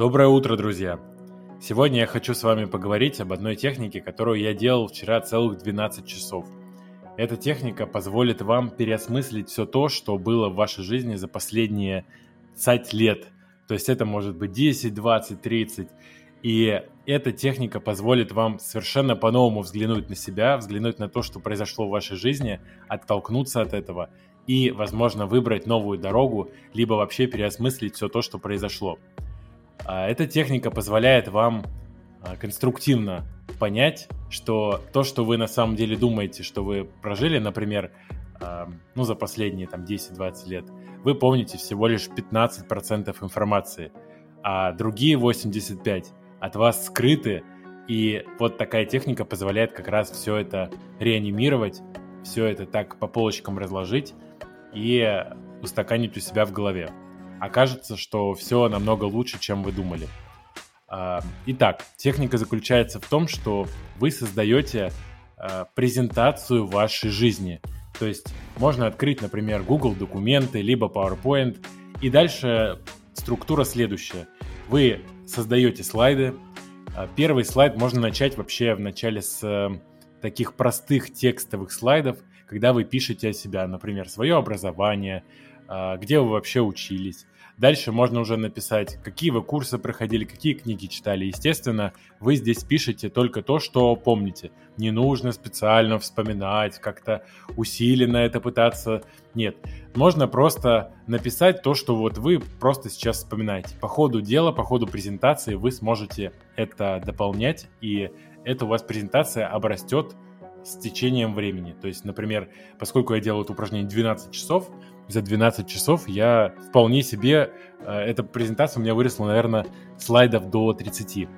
Доброе утро, друзья! Сегодня я хочу с вами поговорить об одной технике, которую я делал вчера целых 12 часов. Эта техника позволит вам переосмыслить все то, что было в вашей жизни за последние 5 лет. То есть это может быть 10, 20, 30. И эта техника позволит вам совершенно по-новому взглянуть на себя, взглянуть на то, что произошло в вашей жизни, оттолкнуться от этого и, возможно, выбрать новую дорогу, либо вообще переосмыслить все то, что произошло. А, эта техника позволяет вам а, конструктивно понять, что то, что вы на самом деле думаете, что вы прожили, например, а, ну, за последние там 10-20 лет, вы помните всего лишь 15% информации, а другие 85% от вас скрыты, и вот такая техника позволяет как раз все это реанимировать, все это так по полочкам разложить и устаканить у себя в голове окажется, что все намного лучше, чем вы думали. А, итак, техника заключается в том, что вы создаете а, презентацию вашей жизни. То есть можно открыть, например, Google документы, либо PowerPoint, и дальше структура следующая. Вы создаете слайды. А, первый слайд можно начать вообще в начале с э, таких простых текстовых слайдов, когда вы пишете о себя, например, свое образование, где вы вообще учились, Дальше можно уже написать, какие вы курсы проходили, какие книги читали. Естественно, вы здесь пишете только то, что помните. Не нужно специально вспоминать, как-то усиленно это пытаться. Нет, можно просто написать то, что вот вы просто сейчас вспоминаете. По ходу дела, по ходу презентации вы сможете это дополнять, и эта у вас презентация обрастет с течением времени. То есть, например, поскольку я делал это упражнение 12 часов, за 12 часов я вполне себе, э, эта презентация у меня выросла, наверное, слайдов до 30.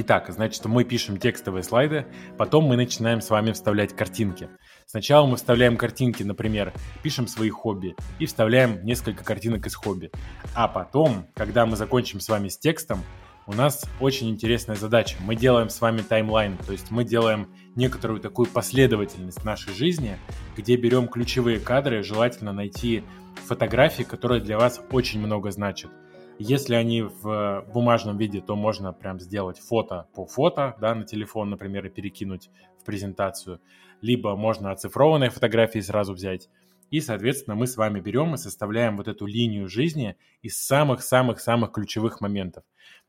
Итак, значит, мы пишем текстовые слайды, потом мы начинаем с вами вставлять картинки. Сначала мы вставляем картинки, например, пишем свои хобби и вставляем несколько картинок из хобби. А потом, когда мы закончим с вами с текстом, у нас очень интересная задача. Мы делаем с вами таймлайн, то есть мы делаем некоторую такую последовательность нашей жизни, где берем ключевые кадры, желательно найти фотографии, которые для вас очень много значат. Если они в бумажном виде, то можно прям сделать фото по фото, да, на телефон, например, и перекинуть в презентацию. Либо можно оцифрованные фотографии сразу взять. И, соответственно, мы с вами берем и составляем вот эту линию жизни из самых-самых-самых ключевых моментов.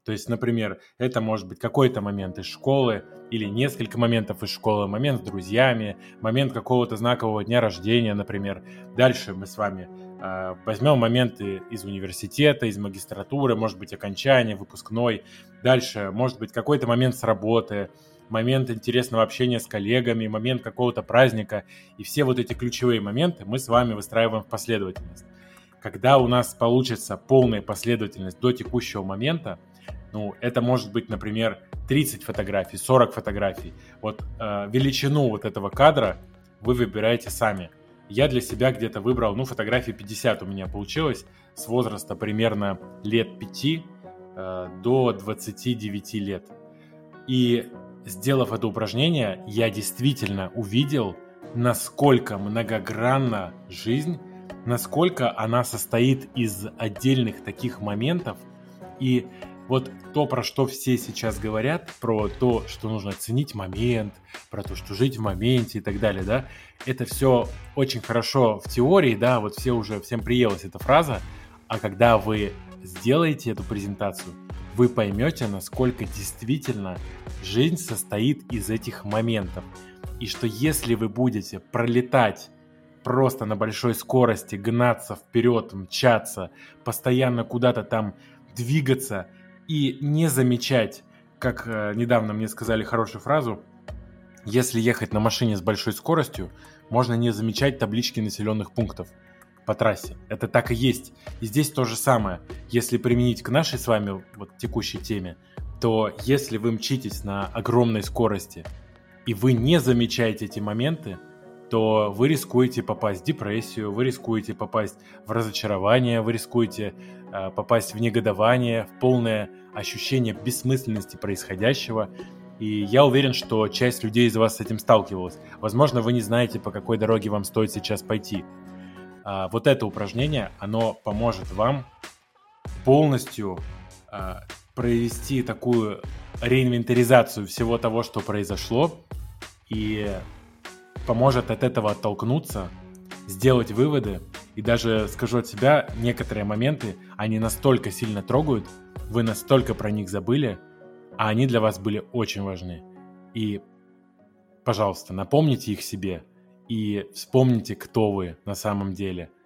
То есть, например, это может быть какой-то момент из школы или несколько моментов из школы, момент с друзьями, момент какого-то знакового дня рождения, например. Дальше мы с вами э, возьмем моменты из университета, из магистратуры, может быть, окончания, выпускной. Дальше, может быть, какой-то момент с работы, момент интересного общения с коллегами, момент какого-то праздника. И все вот эти ключевые моменты мы с вами выстраиваем в последовательность. Когда у нас получится полная последовательность до текущего момента, ну, это может быть, например, 30 фотографий, 40 фотографий. Вот э, величину вот этого кадра вы выбираете сами. Я для себя где-то выбрал, ну, фотографии 50 у меня получилось с возраста примерно лет 5 э, до 29 лет. И сделав это упражнение, я действительно увидел, насколько многогранна жизнь, насколько она состоит из отдельных таких моментов, и вот то, про что все сейчас говорят, про то, что нужно ценить момент, про то, что жить в моменте и так далее, да, это все очень хорошо в теории, да, вот все уже, всем приелась эта фраза, а когда вы сделаете эту презентацию, вы поймете, насколько действительно жизнь состоит из этих моментов. И что если вы будете пролетать просто на большой скорости, гнаться вперед, мчаться, постоянно куда-то там двигаться – и не замечать, как э, недавно мне сказали хорошую фразу, если ехать на машине с большой скоростью, можно не замечать таблички населенных пунктов по трассе. Это так и есть. И здесь то же самое. Если применить к нашей с вами вот текущей теме, то если вы мчитесь на огромной скорости, и вы не замечаете эти моменты, то вы рискуете попасть в депрессию, вы рискуете попасть в разочарование, вы рискуете э, попасть в негодование, в полное ощущение бессмысленности происходящего. И я уверен, что часть людей из вас с этим сталкивалась. Возможно, вы не знаете, по какой дороге вам стоит сейчас пойти. А, вот это упражнение, оно поможет вам полностью а, провести такую реинвентаризацию всего того, что произошло, и поможет от этого оттолкнуться, сделать выводы, и даже скажу от себя, некоторые моменты, они настолько сильно трогают, вы настолько про них забыли, а они для вас были очень важны. И, пожалуйста, напомните их себе и вспомните, кто вы на самом деле –